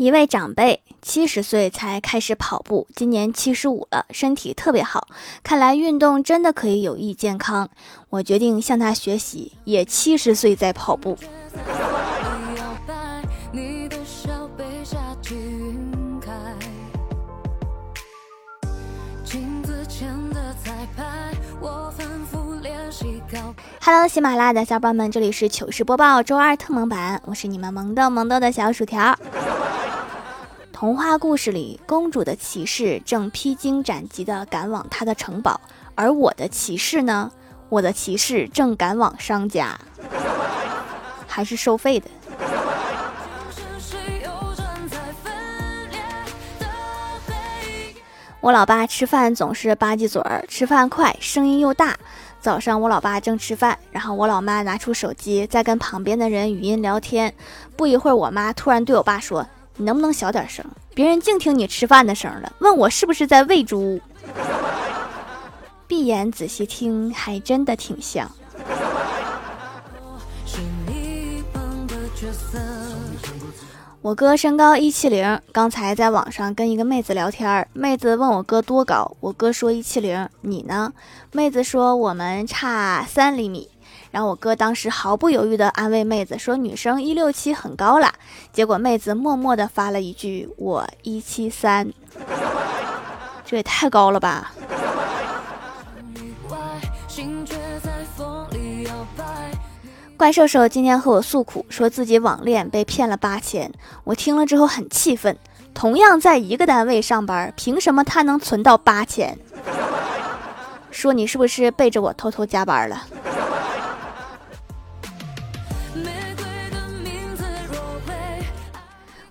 一位长辈七十岁才开始跑步，今年七十五了，身体特别好。看来运动真的可以有益健康。我决定向他学习，也七十岁在跑步。Hello，喜马拉雅的小伙伴们，这里是糗事播报周二特萌版，我是你们萌豆萌豆的小薯条。童话故事里，公主的骑士正披荆斩棘地赶往她的城堡，而我的骑士呢？我的骑士正赶往商家，还是收费的。我老爸吃饭总是吧唧嘴儿，吃饭快，声音又大。早上我老爸正吃饭，然后我老妈拿出手机在跟旁边的人语音聊天。不一会儿，我妈突然对我爸说。你能不能小点声？别人净听你吃饭的声了。问我是不是在喂猪？闭眼仔细听，还真的挺像。我哥身高一七零，刚才在网上跟一个妹子聊天，妹子问我哥多高，我哥说一七零。你呢？妹子说我们差三厘米。然后我哥当时毫不犹豫地安慰妹子说：“女生一六七很高了。”结果妹子默默地发了一句：“我一七三。”这也太高了吧！怪兽兽今天和我诉苦，说自己网恋被骗了八千。我听了之后很气愤。同样在一个单位上班，凭什么他能存到八千？说你是不是背着我偷偷加班了？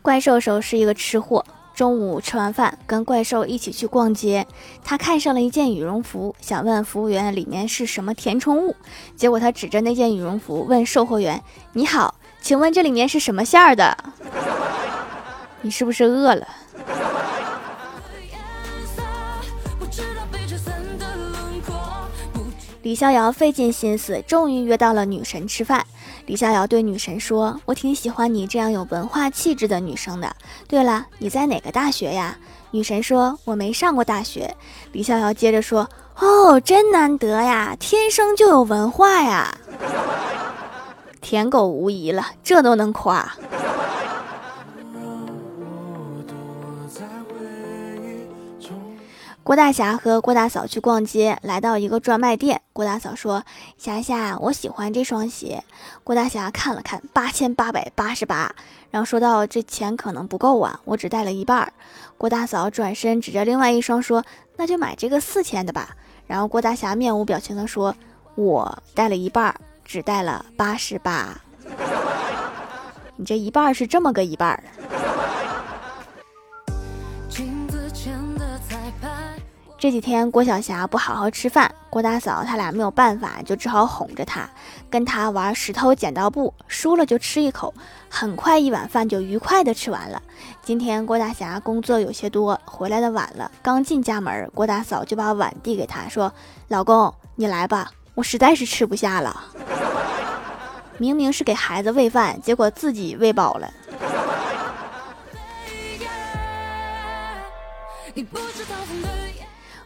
怪兽兽是一个吃货，中午吃完饭跟怪兽一起去逛街，他看上了一件羽绒服，想问服务员里面是什么填充物，结果他指着那件羽绒服问售货员：“你好，请问这里面是什么馅儿的？你是不是饿了？”李逍遥费尽心思，终于约到了女神吃饭。李逍遥对女神说：“我挺喜欢你这样有文化气质的女生的。对了，你在哪个大学呀？”女神说：“我没上过大学。”李逍遥接着说：“哦，真难得呀，天生就有文化呀。”舔狗无疑了，这都能夸。郭大侠和郭大嫂去逛街，来到一个专卖店。郭大嫂说：“霞霞，我喜欢这双鞋。”郭大侠看了看，八千八百八十八，然后说道：“这钱可能不够啊，我只带了一半。”郭大嫂转身指着另外一双说：“那就买这个四千的吧。”然后郭大侠面无表情地说：“我带了一半，只带了八十八。你这一半是这么个一半。”这几天郭晓霞不好好吃饭，郭大嫂他俩没有办法，就只好哄着她，跟她玩石头剪刀布，输了就吃一口。很快一碗饭就愉快的吃完了。今天郭大侠工作有些多，回来的晚了，刚进家门，郭大嫂就把碗递给他说：“老公，你来吧，我实在是吃不下了。”明明是给孩子喂饭，结果自己喂饱了。你不知道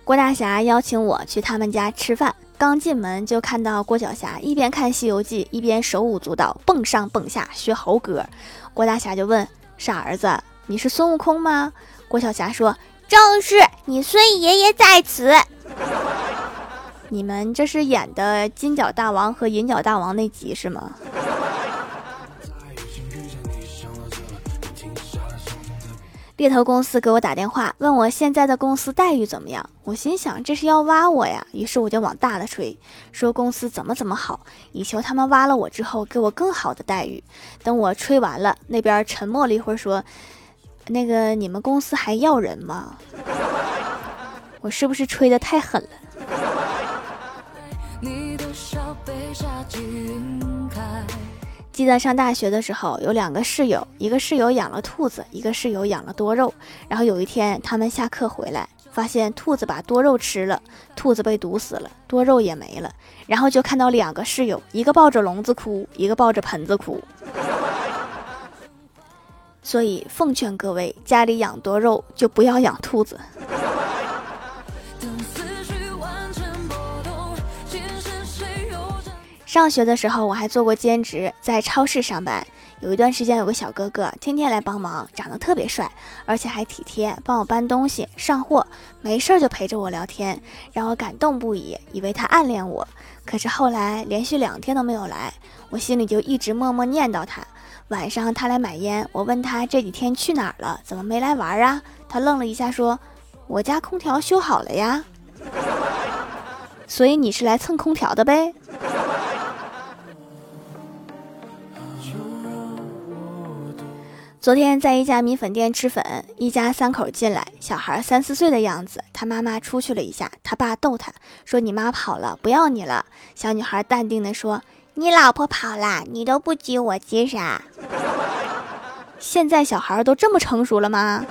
郭大侠邀请我去他们家吃饭，刚进门就看到郭晓霞一边看《西游记》一边手舞足蹈，蹦上蹦下学猴歌。郭大侠就问：“傻儿子，你是孙悟空吗？”郭晓霞说：“正是，你孙爷爷在此。”你们这是演的金角大王和银角大王那集是吗？猎头公司给我打电话，问我现在的公司待遇怎么样。我心想这是要挖我呀，于是我就往大了吹，说公司怎么怎么好，以求他们挖了我之后给我更好的待遇。等我吹完了，那边沉默了一会儿，说：“那个你们公司还要人吗？” 我是不是吹的太狠了？记得上大学的时候，有两个室友，一个室友养了兔子，一个室友养了多肉。然后有一天，他们下课回来，发现兔子把多肉吃了，兔子被毒死了，多肉也没了。然后就看到两个室友，一个抱着笼子哭，一个抱着盆子哭。所以奉劝各位，家里养多肉就不要养兔子。上学的时候，我还做过兼职，在超市上班。有一段时间，有个小哥哥天天来帮忙，长得特别帅，而且还体贴，帮我搬东西、上货，没事就陪着我聊天，让我感动不已，以为他暗恋我。可是后来连续两天都没有来，我心里就一直默默念叨他。晚上他来买烟，我问他这几天去哪儿了，怎么没来玩啊？他愣了一下，说：“我家空调修好了呀。”所以你是来蹭空调的呗？昨天在一家米粉店吃粉，一家三口进来，小孩三四岁的样子，他妈妈出去了一下，他爸逗他说：“你妈跑了，不要你了。”小女孩淡定的说：“你老婆跑了，你都不急，我急啥？” 现在小孩都这么成熟了吗？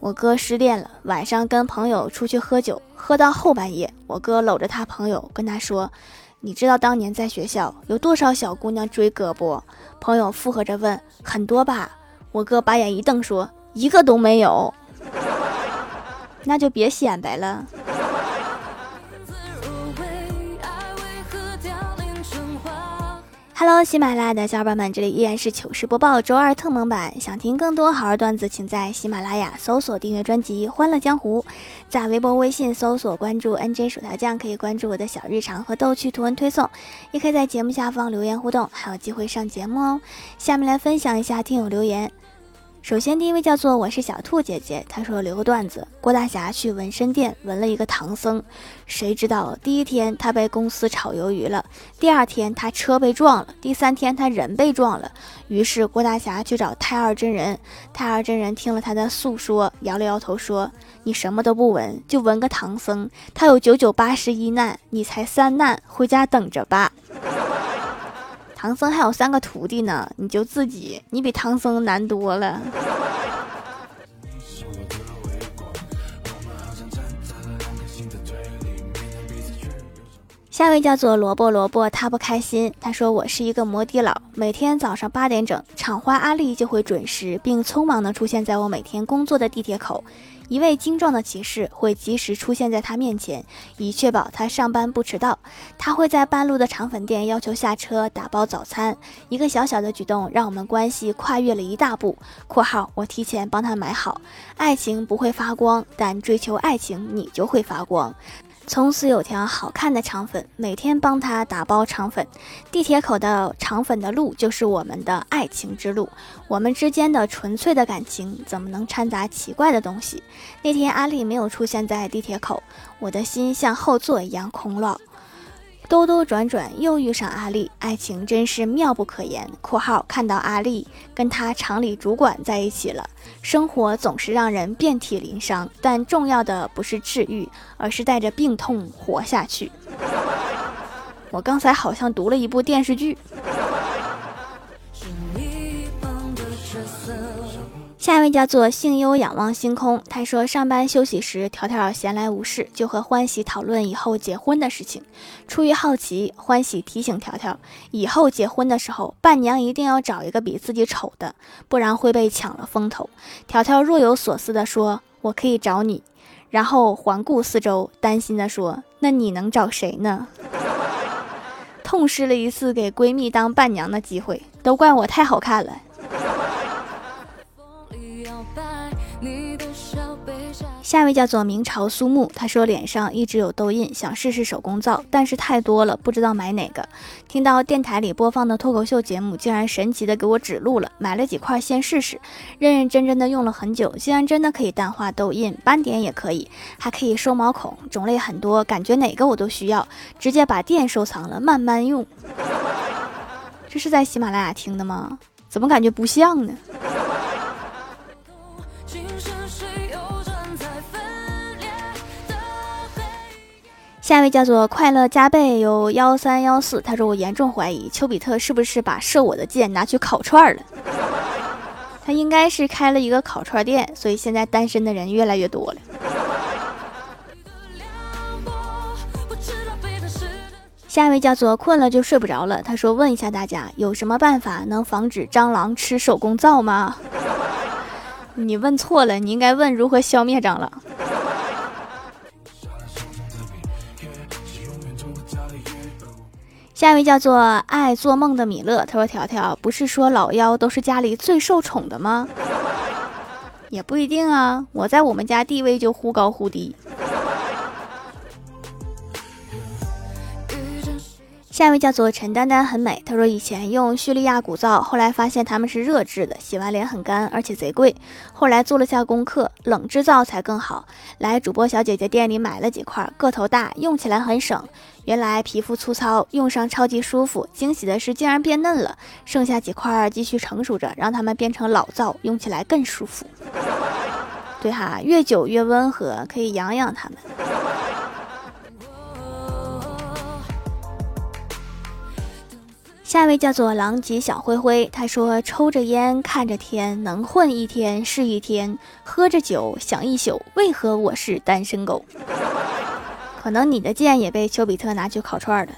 我哥失恋了，晚上跟朋友出去喝酒，喝到后半夜，我哥搂着他朋友跟他说。你知道当年在学校有多少小姑娘追哥不？朋友附和着问：“很多吧？”我哥把眼一瞪说：“一个都没有。”那就别显摆了。Hello，喜马拉雅的小伙伴们，这里依然是糗事播报周二特蒙版。想听更多好玩段子，请在喜马拉雅搜索订阅专辑《欢乐江湖》，在微博、微信搜索关注 NJ 薯条酱，可以关注我的小日常和逗趣图文推送，也可以在节目下方留言互动，还有机会上节目哦。下面来分享一下听友留言。首先，第一位叫做我是小兔姐姐，她说留个段子：郭大侠去纹身店纹了一个唐僧，谁知道第一天他被公司炒鱿鱼了，第二天他车被撞了，第三天他人被撞了。于是郭大侠去找太二真人，太二真人听了他的诉说，摇了摇头说：“你什么都不纹，就纹个唐僧，他有九九八十一难，你才三难，回家等着吧。”唐僧还有三个徒弟呢，你就自己，你比唐僧难多了。下位叫做萝卜萝卜，他不开心。他说：“我是一个摩的佬，每天早上八点整，厂花阿丽就会准时并匆忙地出现在我每天工作的地铁口。”一位精壮的骑士会及时出现在他面前，以确保他上班不迟到。他会在半路的肠粉店要求下车打包早餐。一个小小的举动，让我们关系跨越了一大步。（括号我提前帮他买好。）爱情不会发光，但追求爱情你就会发光。从此有条好看的肠粉，每天帮他打包肠粉。地铁口的肠粉的路，就是我们的爱情之路。我们之间的纯粹的感情，怎么能掺杂奇怪的东西？那天阿丽没有出现在地铁口，我的心像后座一样空落。兜兜转转又遇上阿丽，爱情真是妙不可言。（括号看到阿丽跟他厂里主管在一起了。）生活总是让人遍体鳞伤，但重要的不是治愈，而是带着病痛活下去。我刚才好像读了一部电视剧。下一位叫做幸优仰望星空，他说上班休息时，条条闲来无事就和欢喜讨论以后结婚的事情。出于好奇，欢喜提醒条条，以后结婚的时候，伴娘一定要找一个比自己丑的，不然会被抢了风头。条条若有所思地说：“我可以找你。”然后环顾四周，担心地说：“那你能找谁呢？”痛失了一次给闺蜜当伴娘的机会，都怪我太好看了。下一位叫做明朝苏木，他说脸上一直有痘印，想试试手工皂，但是太多了，不知道买哪个。听到电台里播放的脱口秀节目，竟然神奇的给我指路了，买了几块先试试，认认真真的用了很久，竟然真的可以淡化痘印，斑点也可以，还可以收毛孔，种类很多，感觉哪个我都需要，直接把店收藏了，慢慢用。这是在喜马拉雅听的吗？怎么感觉不像呢？下一位叫做快乐加倍有幺三幺四，他说我严重怀疑丘比特是不是把射我的箭拿去烤串了？他应该是开了一个烤串店，所以现在单身的人越来越多了。下一位叫做困了就睡不着了。他说：“问一下大家，有什么办法能防止蟑螂吃手工皂吗？”你问错了，你应该问如何消灭蟑螂。下一位叫做爱做梦的米勒，他说：“条条不是说老妖都是家里最受宠的吗？也不一定啊，我在我们家地位就忽高忽低。”下一位叫做陈丹丹，很美。她说以前用叙利亚古皂，后来发现它们是热制的，洗完脸很干，而且贼贵。后来做了下功课，冷制皂才更好。来主播小姐姐店里买了几块，个头大，用起来很省。原来皮肤粗糙，用上超级舒服。惊喜的是，竟然变嫩了。剩下几块继续成熟着，让它们变成老皂，用起来更舒服。对哈，越久越温和，可以养养它们。下一位叫做狼藉小灰灰，他说：“抽着烟看着天，能混一天是一天；喝着酒想一宿，为何我是单身狗？”可能你的剑也被丘比特拿去烤串了。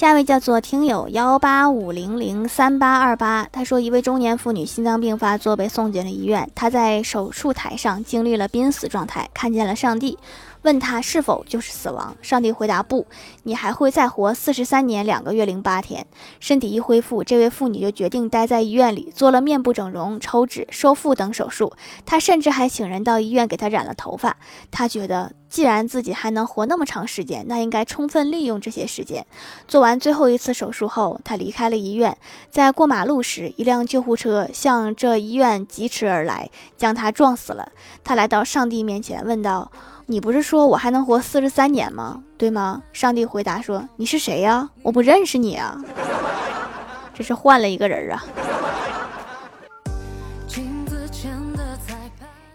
下一位叫做听友幺八五零零三八二八，他说：“一位中年妇女心脏病发作，被送进了医院。她在手术台上经历了濒死状态，看见了上帝。”问他是否就是死亡？上帝回答不，你还会再活四十三年两个月零八天。身体一恢复，这位妇女就决定待在医院里，做了面部整容、抽脂、收腹等手术。她甚至还请人到医院给她染了头发。她觉得，既然自己还能活那么长时间，那应该充分利用这些时间。做完最后一次手术后，他离开了医院。在过马路时，一辆救护车向这医院疾驰而来，将他撞死了。他来到上帝面前，问道。你不是说我还能活四十三年吗？对吗？上帝回答说：“你是谁呀？我不认识你啊！” 这是换了一个人啊。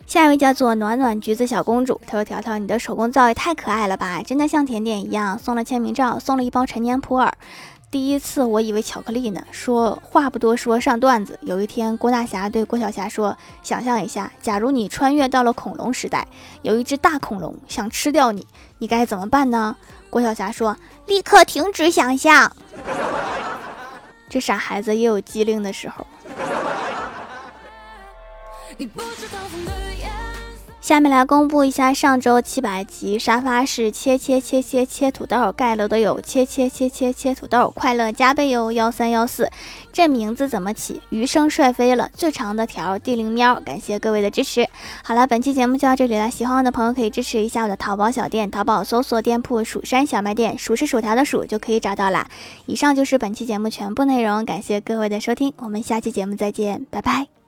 下一位叫做暖暖橘子小公主，她说：“条条，你的手工皂也太可爱了吧，真的像甜点一样。”送了签名照，送了一包陈年普洱。第一次我以为巧克力呢。说话不多说，上段子。有一天，郭大侠对郭小霞说：“想象一下，假如你穿越到了恐龙时代，有一只大恐龙想吃掉你，你该怎么办呢？”郭小霞说：“立刻停止想象。”这傻孩子也有机灵的时候。你不知道下面来公布一下上周七百集沙发是切切切切切土豆盖楼的有切切切切切土豆快乐加倍哟幺三幺四，这名字怎么起？余生帅飞了，最长的条地灵喵，感谢各位的支持。好了，本期节目就到这里了，喜欢我的朋友可以支持一下我的淘宝小店，淘宝搜索店铺蜀山小卖店，数是薯条的数就可以找到啦。以上就是本期节目全部内容，感谢各位的收听，我们下期节目再见，拜拜。